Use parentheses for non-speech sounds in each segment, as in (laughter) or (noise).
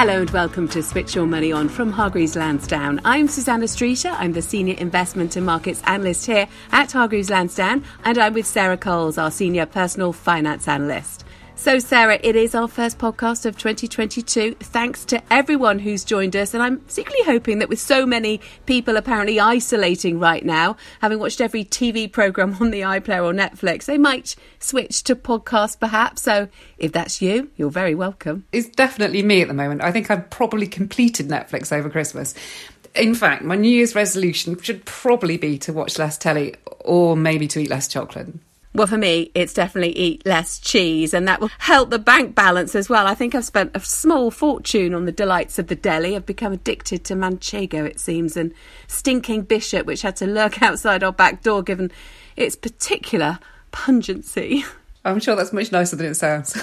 Hello and welcome to Switch Your Money On from Hargreaves Lansdown. I'm Susannah Streeter. I'm the Senior Investment and Markets Analyst here at Hargreaves Lansdown, and I'm with Sarah Coles, our Senior Personal Finance Analyst. So, Sarah, it is our first podcast of 2022. Thanks to everyone who's joined us. And I'm secretly hoping that with so many people apparently isolating right now, having watched every TV programme (laughs) on the iPlayer or Netflix, they might switch to podcast perhaps. So, if that's you, you're very welcome. It's definitely me at the moment. I think I've probably completed Netflix over Christmas. In fact, my New Year's resolution should probably be to watch less telly or maybe to eat less chocolate. Well, for me, it's definitely eat less cheese, and that will help the bank balance as well. I think I've spent a small fortune on the delights of the deli. I've become addicted to manchego, it seems, and stinking bishop, which had to lurk (laughs) outside our back door given its particular pungency. (laughs) I'm sure that's much nicer than it sounds.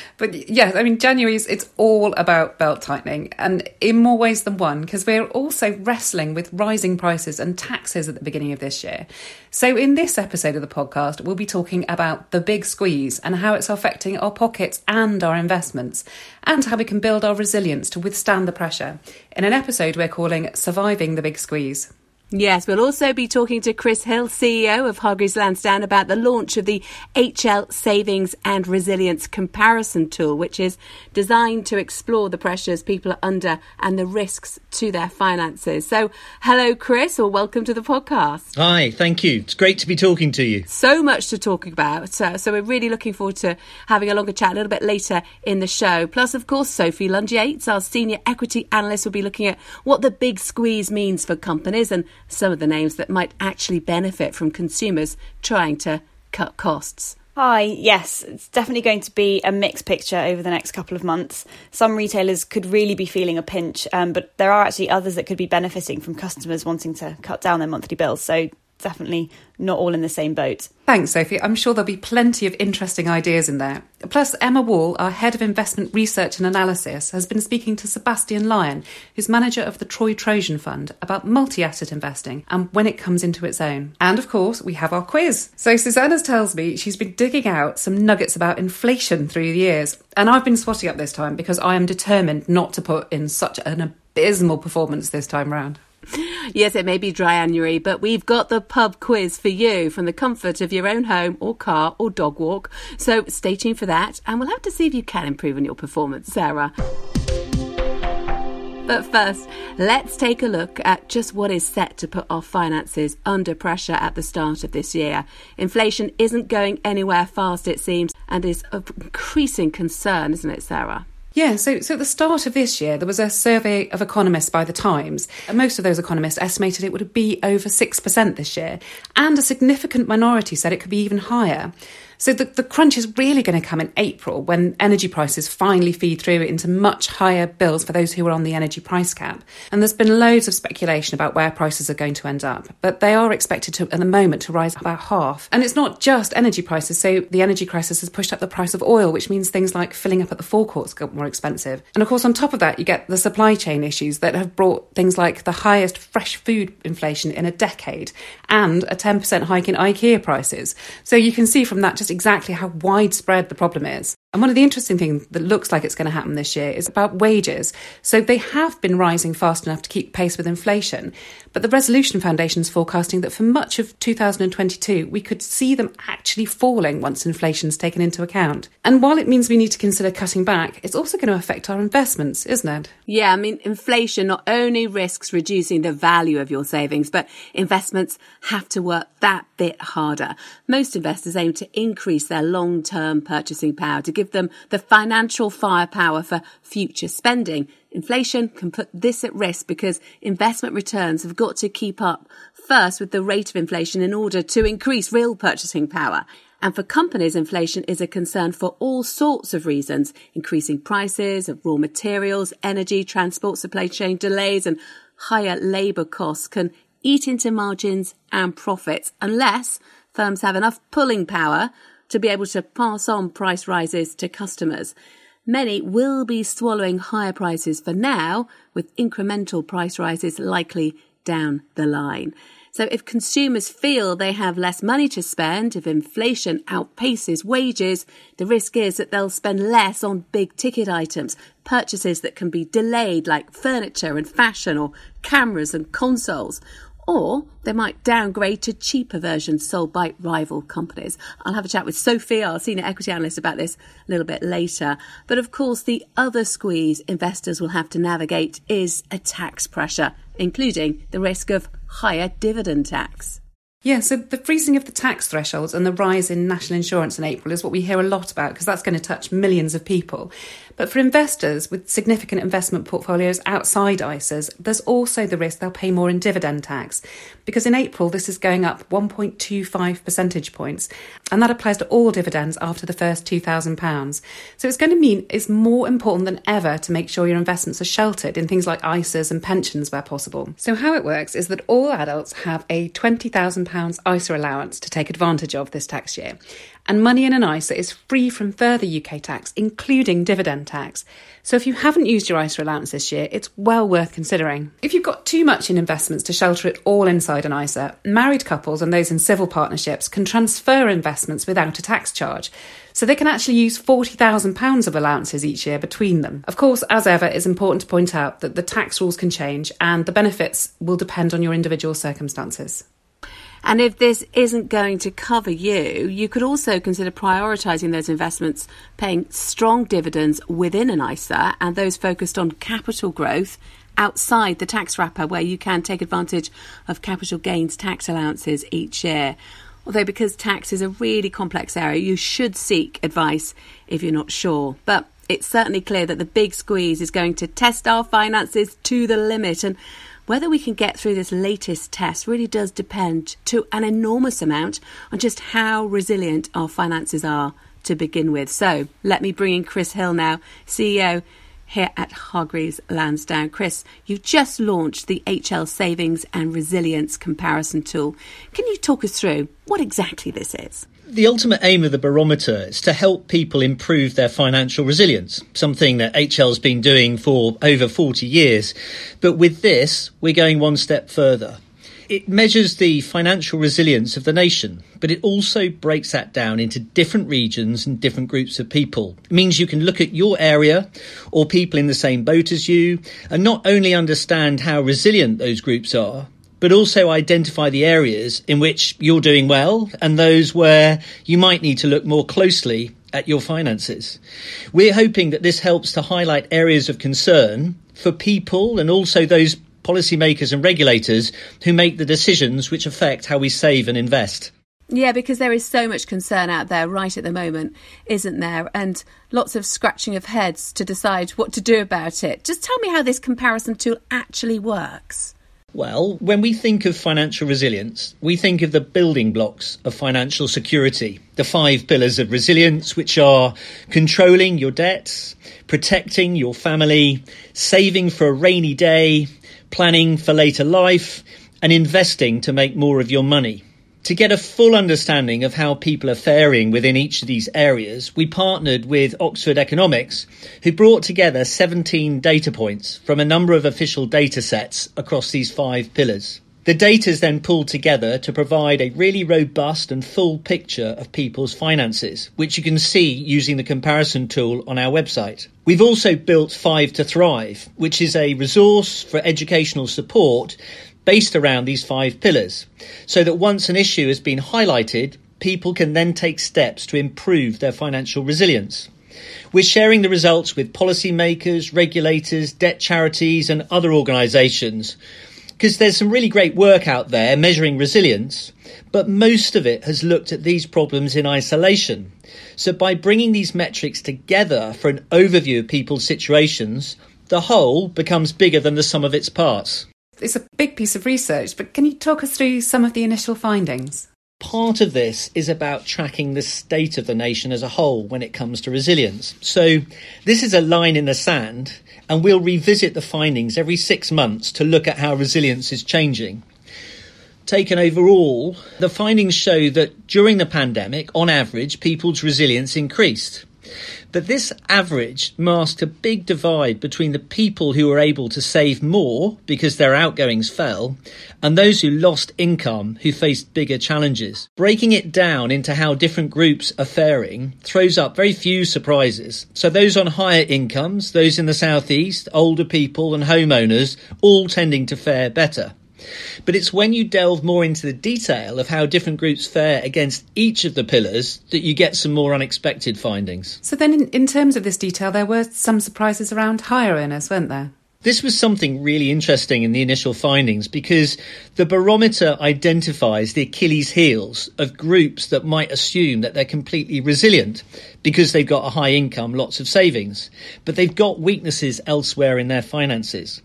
(laughs) but yes, I mean, January is it's all about belt tightening and in more ways than one, because we're also wrestling with rising prices and taxes at the beginning of this year. So, in this episode of the podcast, we'll be talking about the big squeeze and how it's affecting our pockets and our investments, and how we can build our resilience to withstand the pressure in an episode we're calling Surviving the Big Squeeze. Yes, we'll also be talking to Chris Hill, CEO of Hargreaves Lansdown, about the launch of the HL Savings and Resilience Comparison Tool, which is designed to explore the pressures people are under and the risks to their finances. So, hello, Chris, or welcome to the podcast. Hi, thank you. It's great to be talking to you. So much to talk about. Uh, so, we're really looking forward to having a longer chat a little bit later in the show. Plus, of course, Sophie Lund-Yates, our senior equity analyst, will be looking at what the big squeeze means for companies and some of the names that might actually benefit from consumers trying to cut costs. Hi, yes, it's definitely going to be a mixed picture over the next couple of months. Some retailers could really be feeling a pinch, um, but there are actually others that could be benefiting from customers wanting to cut down their monthly bills. So definitely not all in the same boat. Thanks, Sophie. I'm sure there'll be plenty of interesting ideas in there. Plus, Emma Wall, our head of investment research and analysis, has been speaking to Sebastian Lyon, who's manager of the Troy Trojan Fund, about multi asset investing and when it comes into its own. And of course, we have our quiz. So, Susannah tells me she's been digging out some nuggets about inflation through the years. And I've been spotting up this time because I am determined not to put in such an abysmal performance this time round. Yes, it may be dry January, but we've got the pub quiz for you from the comfort of your own home or car or dog walk. So stay tuned for that, and we'll have to see if you can improve on your performance, Sarah. But first, let's take a look at just what is set to put our finances under pressure at the start of this year. Inflation isn't going anywhere fast, it seems, and is of increasing concern, isn't it, Sarah? Yeah, so so at the start of this year, there was a survey of economists by the Times. And most of those economists estimated it would be over 6% this year, and a significant minority said it could be even higher. So the, the crunch is really going to come in April when energy prices finally feed through into much higher bills for those who are on the energy price cap. And there's been loads of speculation about where prices are going to end up, but they are expected to, at the moment, to rise about half. And it's not just energy prices. So the energy crisis has pushed up the price of oil, which means things like filling up at the forecourts got more expensive. And of course, on top of that, you get the supply chain issues that have brought things like the highest fresh food inflation in a decade and a 10% hike in IKEA prices. So you can see from that just exactly how widespread the problem is. And one of the interesting things that looks like it's going to happen this year is about wages. So they have been rising fast enough to keep pace with inflation. But the Resolution Foundation is forecasting that for much of 2022, we could see them actually falling once inflation's taken into account. And while it means we need to consider cutting back, it's also going to affect our investments, isn't it? Yeah, I mean, inflation not only risks reducing the value of your savings, but investments have to work that bit harder. Most investors aim to increase their long term purchasing power to give them the financial firepower for future spending. Inflation can put this at risk because investment returns have got to keep up first with the rate of inflation in order to increase real purchasing power. And for companies, inflation is a concern for all sorts of reasons, increasing prices of raw materials, energy, transport, supply chain delays, and higher labour costs can eat into margins and profits unless firms have enough pulling power to be able to pass on price rises to customers. Many will be swallowing higher prices for now, with incremental price rises likely down the line. So if consumers feel they have less money to spend, if inflation outpaces wages, the risk is that they'll spend less on big ticket items, purchases that can be delayed like furniture and fashion or cameras and consoles. Or they might downgrade to cheaper versions sold by rival companies. I'll have a chat with Sophie, our senior equity analyst, about this a little bit later. But of course, the other squeeze investors will have to navigate is a tax pressure, including the risk of higher dividend tax. Yeah, so the freezing of the tax thresholds and the rise in national insurance in April is what we hear a lot about because that's going to touch millions of people. But for investors with significant investment portfolios outside ISAs, there's also the risk they'll pay more in dividend tax. Because in April, this is going up 1.25 percentage points, and that applies to all dividends after the first £2,000. So it's going to mean it's more important than ever to make sure your investments are sheltered in things like ISAs and pensions where possible. So, how it works is that all adults have a £20,000 ISA allowance to take advantage of this tax year and money in an ISA is free from further UK tax, including dividend tax. So if you haven't used your ISA allowance this year, it's well worth considering. If you've got too much in investments to shelter it all inside an ISA, married couples and those in civil partnerships can transfer investments without a tax charge. So they can actually use £40,000 of allowances each year between them. Of course, as ever, it's important to point out that the tax rules can change and the benefits will depend on your individual circumstances. And if this isn't going to cover you, you could also consider prioritising those investments, paying strong dividends within an ISA and those focused on capital growth outside the tax wrapper, where you can take advantage of capital gains tax allowances each year. Although, because tax is a really complex area, you should seek advice if you're not sure. But it's certainly clear that the big squeeze is going to test our finances to the limit. And whether we can get through this latest test really does depend to an enormous amount on just how resilient our finances are to begin with. So let me bring in Chris Hill now, CEO here at Hargreaves Lansdown. Chris, you've just launched the HL Savings and Resilience Comparison Tool. Can you talk us through what exactly this is? The ultimate aim of the barometer is to help people improve their financial resilience, something that HL's been doing for over 40 years. But with this, we're going one step further. It measures the financial resilience of the nation, but it also breaks that down into different regions and different groups of people. It means you can look at your area or people in the same boat as you and not only understand how resilient those groups are, but also identify the areas in which you're doing well and those where you might need to look more closely at your finances. We're hoping that this helps to highlight areas of concern for people and also those policymakers and regulators who make the decisions which affect how we save and invest. Yeah, because there is so much concern out there right at the moment, isn't there? And lots of scratching of heads to decide what to do about it. Just tell me how this comparison tool actually works. Well, when we think of financial resilience, we think of the building blocks of financial security, the five pillars of resilience, which are controlling your debts, protecting your family, saving for a rainy day, planning for later life, and investing to make more of your money. To get a full understanding of how people are faring within each of these areas, we partnered with Oxford Economics, who brought together 17 data points from a number of official data sets across these five pillars. The data is then pulled together to provide a really robust and full picture of people's finances, which you can see using the comparison tool on our website. We've also built Five to Thrive, which is a resource for educational support based around these five pillars, so that once an issue has been highlighted, people can then take steps to improve their financial resilience. We're sharing the results with policymakers, regulators, debt charities, and other organisations because there's some really great work out there measuring resilience, but most of it has looked at these problems in isolation. So by bringing these metrics together for an overview of people's situations, the whole becomes bigger than the sum of its parts it's a big piece of research, but can you talk us through some of the initial findings? Part of this is about tracking the state of the nation as a whole when it comes to resilience. So, this is a line in the sand, and we'll revisit the findings every six months to look at how resilience is changing. Taken overall, the findings show that during the pandemic, on average, people's resilience increased. But this average masked a big divide between the people who were able to save more because their outgoings fell and those who lost income who faced bigger challenges. Breaking it down into how different groups are faring throws up very few surprises. So those on higher incomes, those in the southeast, older people and homeowners all tending to fare better. But it's when you delve more into the detail of how different groups fare against each of the pillars that you get some more unexpected findings. So, then in, in terms of this detail, there were some surprises around higher earners, weren't there? This was something really interesting in the initial findings because the barometer identifies the Achilles heels of groups that might assume that they're completely resilient because they've got a high income, lots of savings, but they've got weaknesses elsewhere in their finances.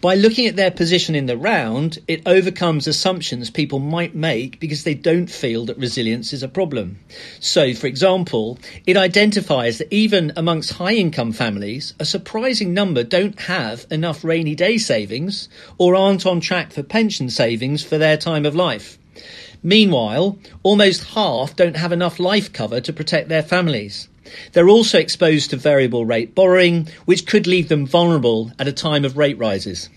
By looking at their position in the round, it overcomes assumptions people might make because they don't feel that resilience is a problem. So, for example, it identifies that even amongst high income families, a surprising number don't have enough rainy day savings or aren't on track for pension savings for their time of life. Meanwhile, almost half don't have enough life cover to protect their families. They're also exposed to variable rate borrowing, which could leave them vulnerable at a time of rate rises.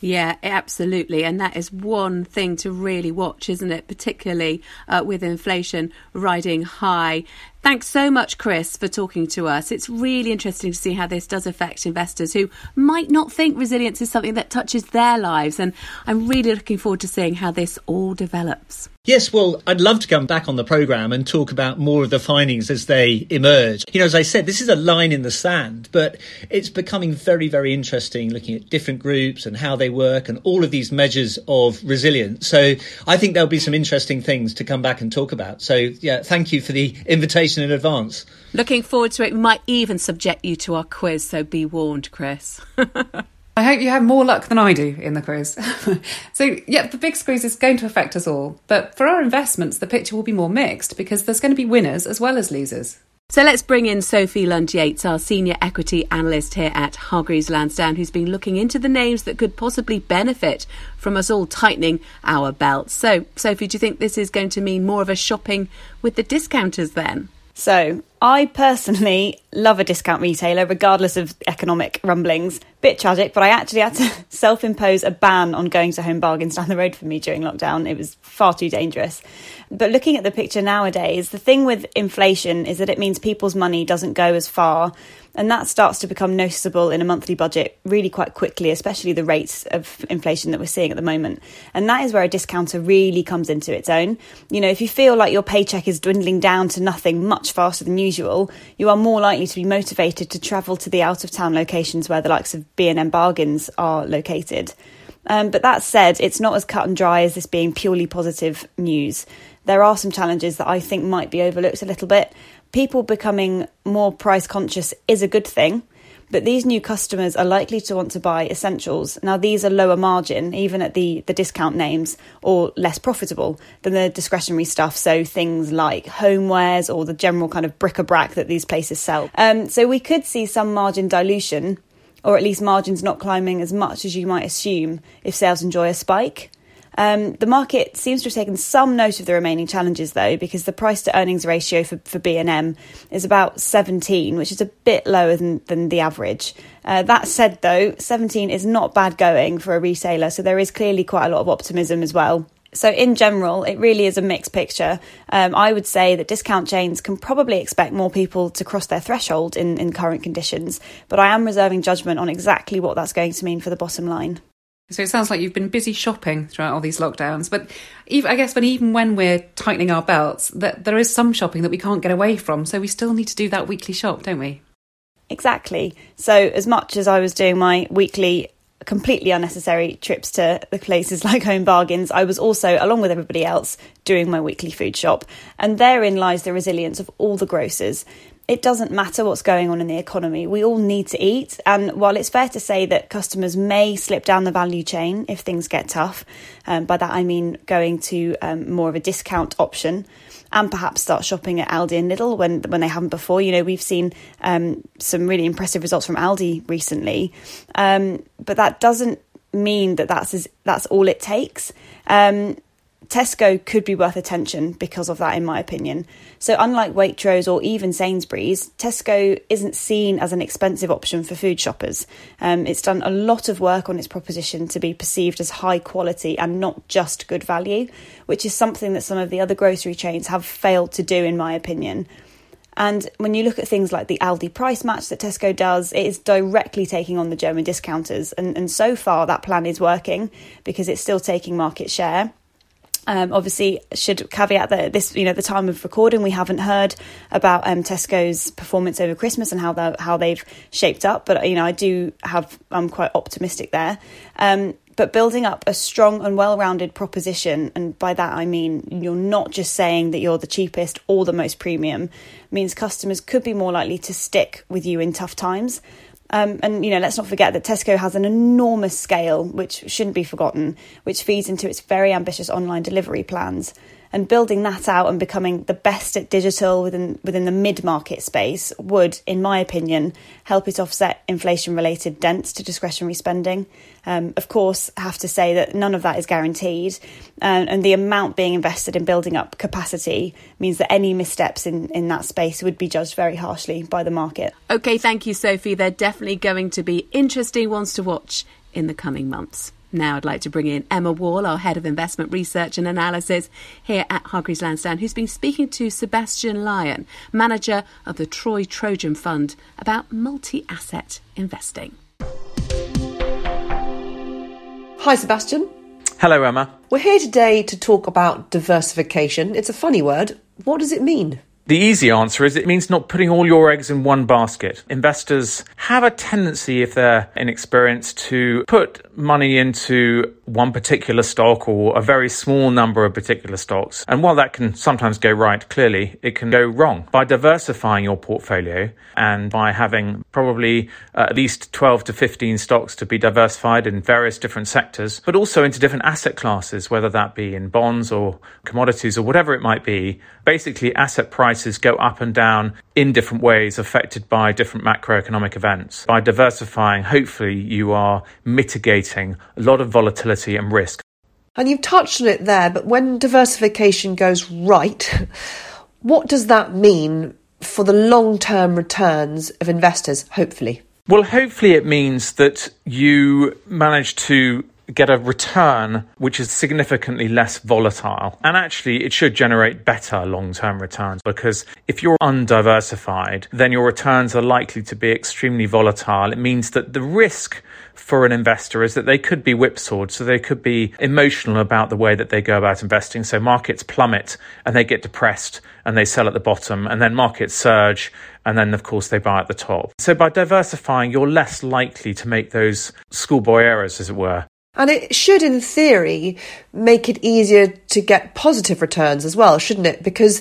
Yeah, absolutely. And that is one thing to really watch, isn't it? Particularly uh, with inflation riding high. Thanks so much, Chris, for talking to us. It's really interesting to see how this does affect investors who might not think resilience is something that touches their lives. And I'm really looking forward to seeing how this all develops. Yes, well, I'd love to come back on the programme and talk about more of the findings as they emerge. You know, as I said, this is a line in the sand, but it's becoming very, very interesting looking at different groups and how they work and all of these measures of resilience. So I think there'll be some interesting things to come back and talk about. So, yeah, thank you for the invitation in advance. Looking forward to it. We might even subject you to our quiz, so be warned, Chris. (laughs) I hope you have more luck than I do in the quiz. (laughs) so, yeah, the big squeeze is going to affect us all. But for our investments, the picture will be more mixed because there's going to be winners as well as losers. So let's bring in Sophie Lund Yates, our senior equity analyst here at Hargreaves Lansdown, who's been looking into the names that could possibly benefit from us all tightening our belts. So, Sophie, do you think this is going to mean more of a shopping with the discounters then? So, I personally love a discount retailer, regardless of economic rumblings. Bit tragic, but I actually had to (laughs) self impose a ban on going to home bargains down the road for me during lockdown. It was far too dangerous. But looking at the picture nowadays, the thing with inflation is that it means people's money doesn't go as far and that starts to become noticeable in a monthly budget really quite quickly, especially the rates of inflation that we're seeing at the moment. And that is where a discounter really comes into its own. You know, if you feel like your paycheck is dwindling down to nothing much faster than usual, you are more likely to be motivated to travel to the out of town locations where the likes of B&M bargains are located. Um, but that said, it's not as cut and dry as this being purely positive news. There are some challenges that I think might be overlooked a little bit people becoming more price conscious is a good thing. But these new customers are likely to want to buy essentials. Now, these are lower margin, even at the, the discount names, or less profitable than the discretionary stuff. So, things like homewares or the general kind of bric a brac that these places sell. Um, so, we could see some margin dilution, or at least margins not climbing as much as you might assume if sales enjoy a spike. Um, the market seems to have taken some note of the remaining challenges, though, because the price to earnings ratio for, for B&M is about 17, which is a bit lower than, than the average. Uh, that said, though, 17 is not bad going for a retailer, so there is clearly quite a lot of optimism as well. So, in general, it really is a mixed picture. Um, I would say that discount chains can probably expect more people to cross their threshold in, in current conditions, but I am reserving judgment on exactly what that's going to mean for the bottom line. So it sounds like you've been busy shopping throughout all these lockdowns. But even, I guess, when even when we're tightening our belts, that there is some shopping that we can't get away from. So we still need to do that weekly shop, don't we? Exactly. So as much as I was doing my weekly completely unnecessary trips to the places (laughs) like Home Bargains, I was also, along with everybody else, doing my weekly food shop. And therein lies the resilience of all the grocers it doesn't matter what's going on in the economy. We all need to eat. And while it's fair to say that customers may slip down the value chain if things get tough, um, by that I mean going to um, more of a discount option and perhaps start shopping at Aldi and Lidl when when they haven't before. You know, we've seen um, some really impressive results from Aldi recently, um, but that doesn't mean that that's that's all it takes. Um, Tesco could be worth attention because of that, in my opinion. So, unlike Waitrose or even Sainsbury's, Tesco isn't seen as an expensive option for food shoppers. Um, it's done a lot of work on its proposition to be perceived as high quality and not just good value, which is something that some of the other grocery chains have failed to do, in my opinion. And when you look at things like the Aldi price match that Tesco does, it is directly taking on the German discounters. And, and so far, that plan is working because it's still taking market share. Um, obviously, should caveat that this, you know, the time of recording, we haven't heard about um, Tesco's performance over Christmas and how they how they've shaped up. But you know, I do have, I'm quite optimistic there. Um, but building up a strong and well-rounded proposition, and by that I mean you're not just saying that you're the cheapest or the most premium, means customers could be more likely to stick with you in tough times. Um, and you know, let's not forget that Tesco has an enormous scale, which shouldn't be forgotten, which feeds into its very ambitious online delivery plans and building that out and becoming the best at digital within within the mid market space would, in my opinion, help it offset inflation related dents to discretionary spending. Um, of course, I have to say that none of that is guaranteed, um, and the amount being invested in building up capacity means that any missteps in, in that space would be judged very harshly by the market. Okay, thank you, Sophie. They're definitely going to be interesting ones to watch in the coming months. Now I'd like to bring in Emma Wall, our Head of Investment Research and Analysis here at Hargreaves Lansdown, who's been speaking to Sebastian Lyon, manager of the Troy Trojan Fund, about multi asset investing. Hi, Sebastian. Hello, Emma. We're here today to talk about diversification. It's a funny word. What does it mean? The easy answer is it means not putting all your eggs in one basket. Investors have a tendency, if they're inexperienced, to put money into one particular stock or a very small number of particular stocks. And while that can sometimes go right, clearly it can go wrong. By diversifying your portfolio and by having probably uh, at least 12 to 15 stocks to be diversified in various different sectors, but also into different asset classes, whether that be in bonds or commodities or whatever it might be, basically asset prices go up and down in different ways affected by different macroeconomic events. By diversifying, hopefully you are mitigating a lot of volatility and risk. And you've touched on it there, but when diversification goes right, (laughs) what does that mean for the long term returns of investors, hopefully? Well, hopefully it means that you manage to get a return which is significantly less volatile. And actually, it should generate better long term returns because if you're undiversified, then your returns are likely to be extremely volatile. It means that the risk for an investor is that they could be whipsawed. So they could be emotional about the way that they go about investing. So markets plummet and they get depressed and they sell at the bottom and then markets surge and then of course they buy at the top. So by diversifying, you're less likely to make those schoolboy errors, as it were. And it should, in theory, make it easier to get positive returns as well, shouldn't it? Because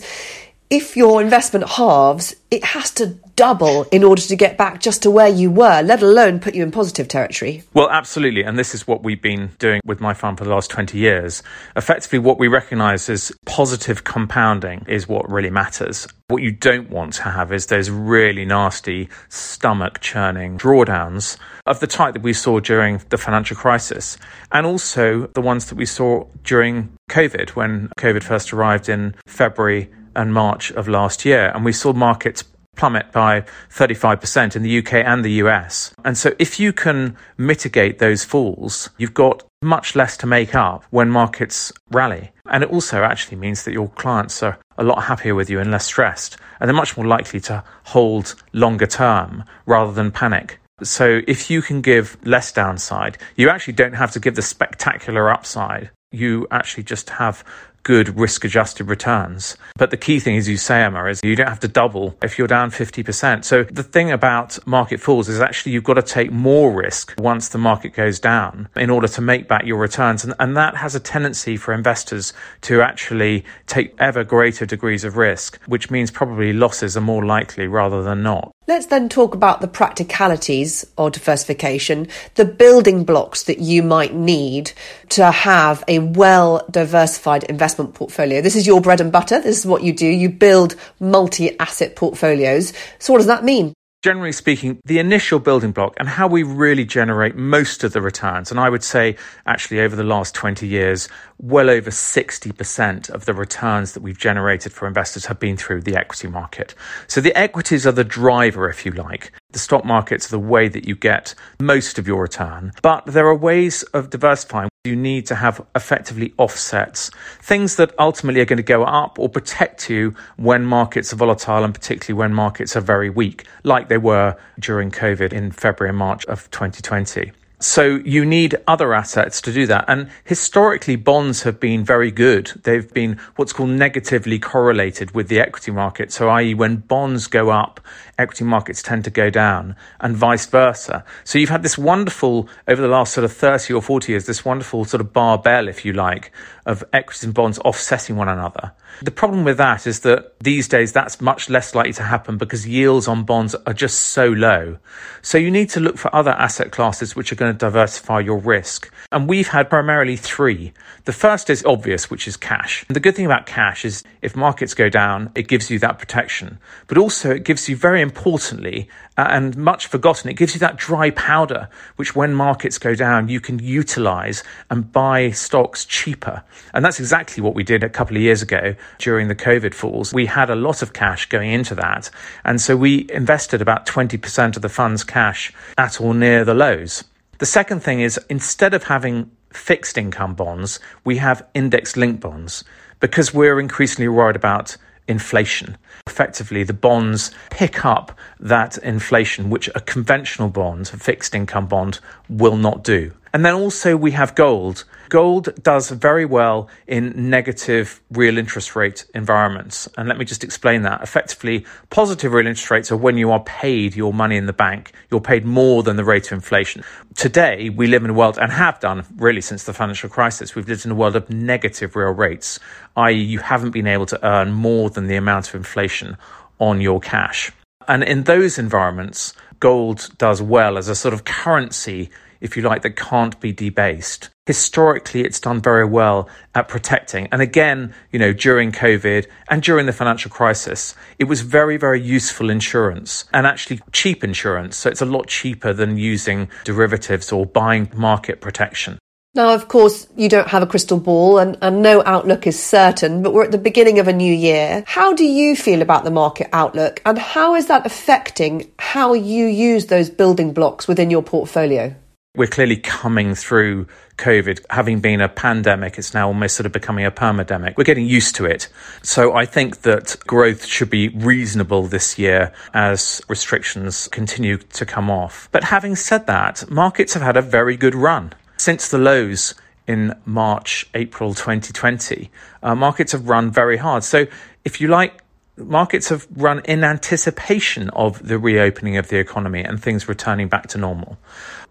if your investment halves, it has to double in order to get back just to where you were, let alone put you in positive territory. Well, absolutely. And this is what we've been doing with my fund for the last 20 years. Effectively, what we recognize is positive compounding is what really matters. What you don't want to have is those really nasty stomach churning drawdowns of the type that we saw during the financial crisis and also the ones that we saw during COVID when COVID first arrived in February and March of last year. And we saw markets plummet by 35% in the UK and the US. And so if you can mitigate those falls, you've got much less to make up when markets rally. And it also actually means that your clients are a lot happier with you and less stressed. And they're much more likely to hold longer term rather than panic. So if you can give less downside, you actually don't have to give the spectacular upside. You actually just have good risk adjusted returns. But the key thing, as you say, Emma, is you don't have to double if you're down 50%. So the thing about market falls is actually you've got to take more risk once the market goes down in order to make back your returns. And, and that has a tendency for investors to actually take ever greater degrees of risk, which means probably losses are more likely rather than not. Let's then talk about the practicalities of diversification, the building blocks that you might need to have a well diversified investment portfolio. This is your bread and butter. This is what you do. You build multi asset portfolios. So, what does that mean? Generally speaking, the initial building block and how we really generate most of the returns. And I would say, actually, over the last 20 years, well over 60% of the returns that we've generated for investors have been through the equity market. So the equities are the driver, if you like. The stock market's the way that you get most of your return. But there are ways of diversifying. You need to have effectively offsets, things that ultimately are going to go up or protect you when markets are volatile and particularly when markets are very weak, like they were during COVID in February and March of 2020. So you need other assets to do that. And historically, bonds have been very good. They've been what's called negatively correlated with the equity market. So, i.e., when bonds go up, equity markets tend to go down and vice versa. So you've had this wonderful, over the last sort of 30 or 40 years, this wonderful sort of barbell, if you like, of equities and bonds offsetting one another. The problem with that is that these days that's much less likely to happen because yields on bonds are just so low. So you need to look for other asset classes which are going to diversify your risk. And we've had primarily three. The first is obvious, which is cash. And the good thing about cash is if markets go down, it gives you that protection, but also it gives you very importantly uh, and much forgotten, it gives you that dry powder, which when markets go down, you can utilize and buy stocks cheaper. And that's exactly what we did a couple of years ago during the COVID falls. We had a lot of cash going into that. And so we invested about 20% of the fund's cash at or near the lows. The second thing is instead of having fixed income bonds, we have index linked bonds because we're increasingly worried about inflation. Effectively, the bonds pick up that inflation, which a conventional bond, a fixed income bond, will not do. And then also we have gold. Gold does very well in negative real interest rate environments. And let me just explain that. Effectively, positive real interest rates are when you are paid your money in the bank. You're paid more than the rate of inflation. Today, we live in a world, and have done really since the financial crisis, we've lived in a world of negative real rates, i.e., you haven't been able to earn more than the amount of inflation on your cash. And in those environments, gold does well as a sort of currency if you like, that can't be debased. Historically, it's done very well at protecting. And again, you know, during COVID and during the financial crisis, it was very, very useful insurance and actually cheap insurance. So it's a lot cheaper than using derivatives or buying market protection. Now, of course, you don't have a crystal ball and, and no outlook is certain, but we're at the beginning of a new year. How do you feel about the market outlook and how is that affecting how you use those building blocks within your portfolio? We're clearly coming through COVID, having been a pandemic, it's now almost sort of becoming a permademic. We're getting used to it. So I think that growth should be reasonable this year as restrictions continue to come off. But having said that, markets have had a very good run. Since the lows in March, April 2020, uh, markets have run very hard. So if you like, markets have run in anticipation of the reopening of the economy and things returning back to normal.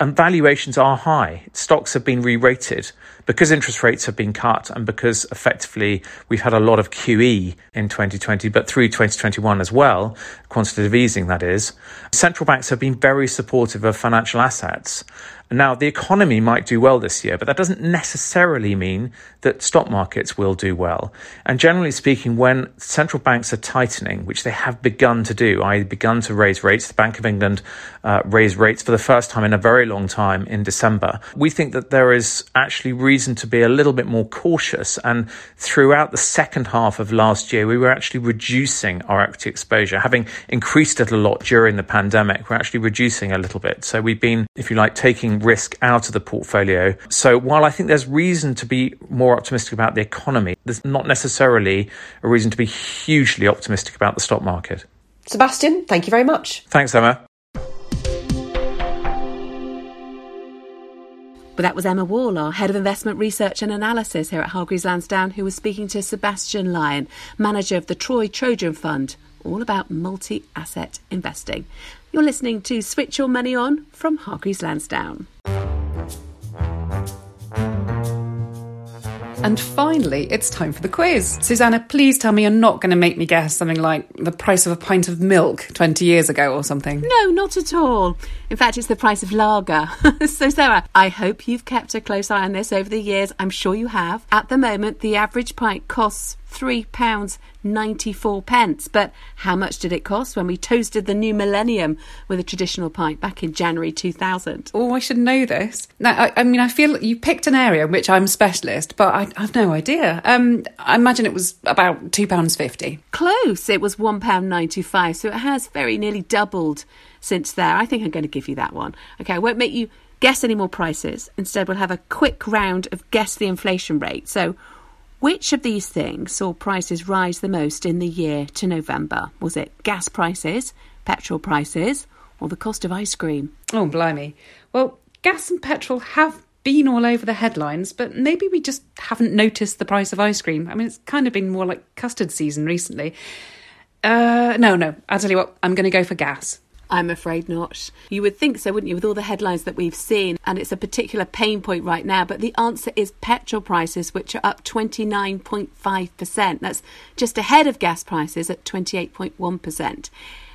And valuations are high. Stocks have been re rated because interest rates have been cut and because effectively we've had a lot of QE in 2020, but through 2021 as well, quantitative easing that is. Central banks have been very supportive of financial assets. Now, the economy might do well this year, but that doesn't necessarily mean that stock markets will do well. And generally speaking, when central banks are tightening, which they have begun to do, i.e., begun to raise rates, the Bank of England uh, raised rates for the first time in a very long time in December, we think that there is actually reason to be a little bit more cautious. And throughout the second half of last year, we were actually reducing our equity exposure, having increased it a lot during the pandemic. We're actually reducing a little bit. So we've been, if you like, taking risk out of the portfolio. So while I think there's reason to be more optimistic about the economy, there's not necessarily a reason to be hugely optimistic about the stock market. Sebastian, thank you very much. Thanks, Emma. But that was Emma Wall, our Head of Investment Research and Analysis here at Hargreaves Lansdown, who was speaking to Sebastian Lyon, manager of the Troy Trojan Fund, all about multi asset investing. You're listening to Switch Your Money On from Hargreaves Lansdown. And finally, it's time for the quiz. Susannah, please tell me you're not going to make me guess something like the price of a pint of milk 20 years ago or something. No, not at all. In fact, it's the price of lager. (laughs) so, Sarah, I hope you've kept a close eye on this over the years. I'm sure you have. At the moment, the average pint costs £3.94. pence. But how much did it cost when we toasted the new millennium with a traditional pint back in January 2000? Oh, I should know this. Now, I, I mean, I feel you picked an area in which I'm a specialist, but I, I've no idea. Um, I imagine it was about £2.50. Close. It was £1.95, so it has very nearly doubled since there. I think I'm going to give you that one. Okay, I won't make you guess any more prices. Instead, we'll have a quick round of guess the inflation rate. So, which of these things saw prices rise the most in the year to November? Was it gas prices, petrol prices, or the cost of ice cream? Oh, blimey. Well, gas and petrol have been all over the headlines, but maybe we just haven't noticed the price of ice cream. I mean, it's kind of been more like custard season recently. Uh, no, no. I'll tell you what, I'm going to go for gas. I'm afraid not. You would think so, wouldn't you, with all the headlines that we've seen? And it's a particular pain point right now. But the answer is petrol prices, which are up 29.5%. That's just ahead of gas prices at 28.1%.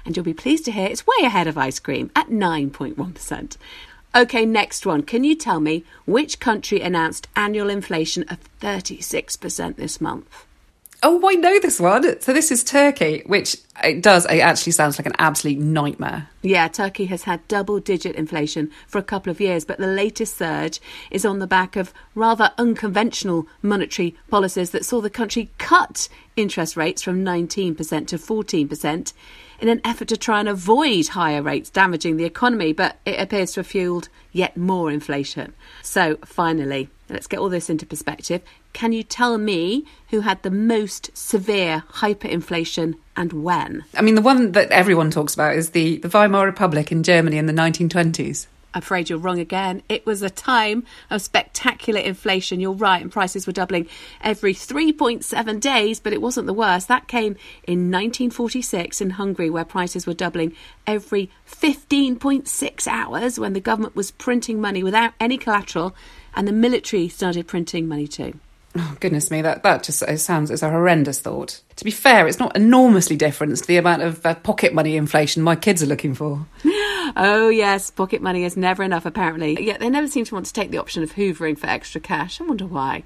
And you'll be pleased to hear it's way ahead of ice cream at 9.1%. Okay, next one. Can you tell me which country announced annual inflation of 36% this month? Oh, I know this one. So this is Turkey, which it does. It actually sounds like an absolute nightmare. Yeah, Turkey has had double digit inflation for a couple of years, but the latest surge is on the back of rather unconventional monetary policies that saw the country cut interest rates from 19% to 14% in an effort to try and avoid higher rates damaging the economy, but it appears to have fueled yet more inflation. So, finally, let's get all this into perspective. Can you tell me who had the most severe hyperinflation and when? I mean, the one that everyone talks about is the, the Weimar Republic in Germany in the 1920s. I'm afraid you're wrong again. It was a time of spectacular inflation. You're right, and prices were doubling every 3.7 days, but it wasn't the worst. That came in 1946 in Hungary, where prices were doubling every 15.6 hours when the government was printing money without any collateral and the military started printing money too. Oh, goodness me, that, that just sounds, it's a horrendous thought. To be fair, it's not enormously different to the amount of uh, pocket money inflation my kids are looking for. (gasps) Oh, yes, pocket money is never enough, apparently. Yet they never seem to want to take the option of hoovering for extra cash. I wonder why.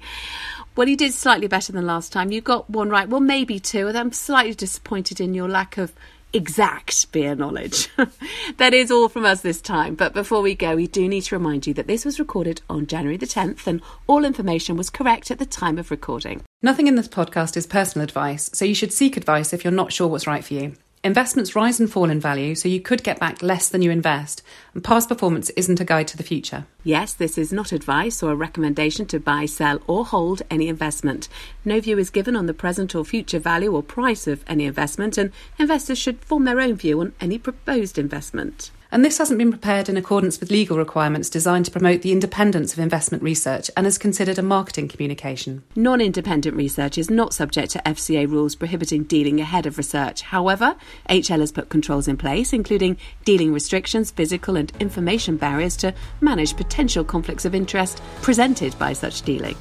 Well, you did slightly better than last time. You got one right, well, maybe two. And I'm slightly disappointed in your lack of exact beer knowledge. (laughs) that is all from us this time. But before we go, we do need to remind you that this was recorded on January the 10th and all information was correct at the time of recording. Nothing in this podcast is personal advice, so you should seek advice if you're not sure what's right for you. Investments rise and fall in value, so you could get back less than you invest, and past performance isn't a guide to the future. Yes, this is not advice or a recommendation to buy, sell, or hold any investment. No view is given on the present or future value or price of any investment, and investors should form their own view on any proposed investment and this hasn't been prepared in accordance with legal requirements designed to promote the independence of investment research and is considered a marketing communication. Non independent research is not subject to FCA rules prohibiting dealing ahead of research. However, HL has put controls in place, including dealing restrictions, physical and information barriers to manage potential conflicts of interest presented by such dealing.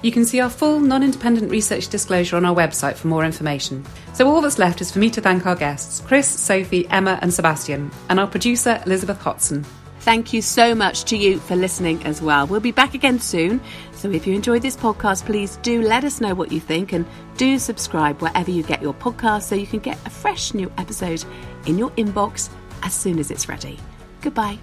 You can see our full non independent research disclosure on our website for more information. So, all that's left is for me to thank our guests Chris, Sophie, Emma, and Sebastian, and our producer, Elizabeth Hotson. Thank you so much to you for listening as well. We'll be back again soon. So, if you enjoyed this podcast, please do let us know what you think and do subscribe wherever you get your podcast so you can get a fresh new episode in your inbox as soon as it's ready. Goodbye.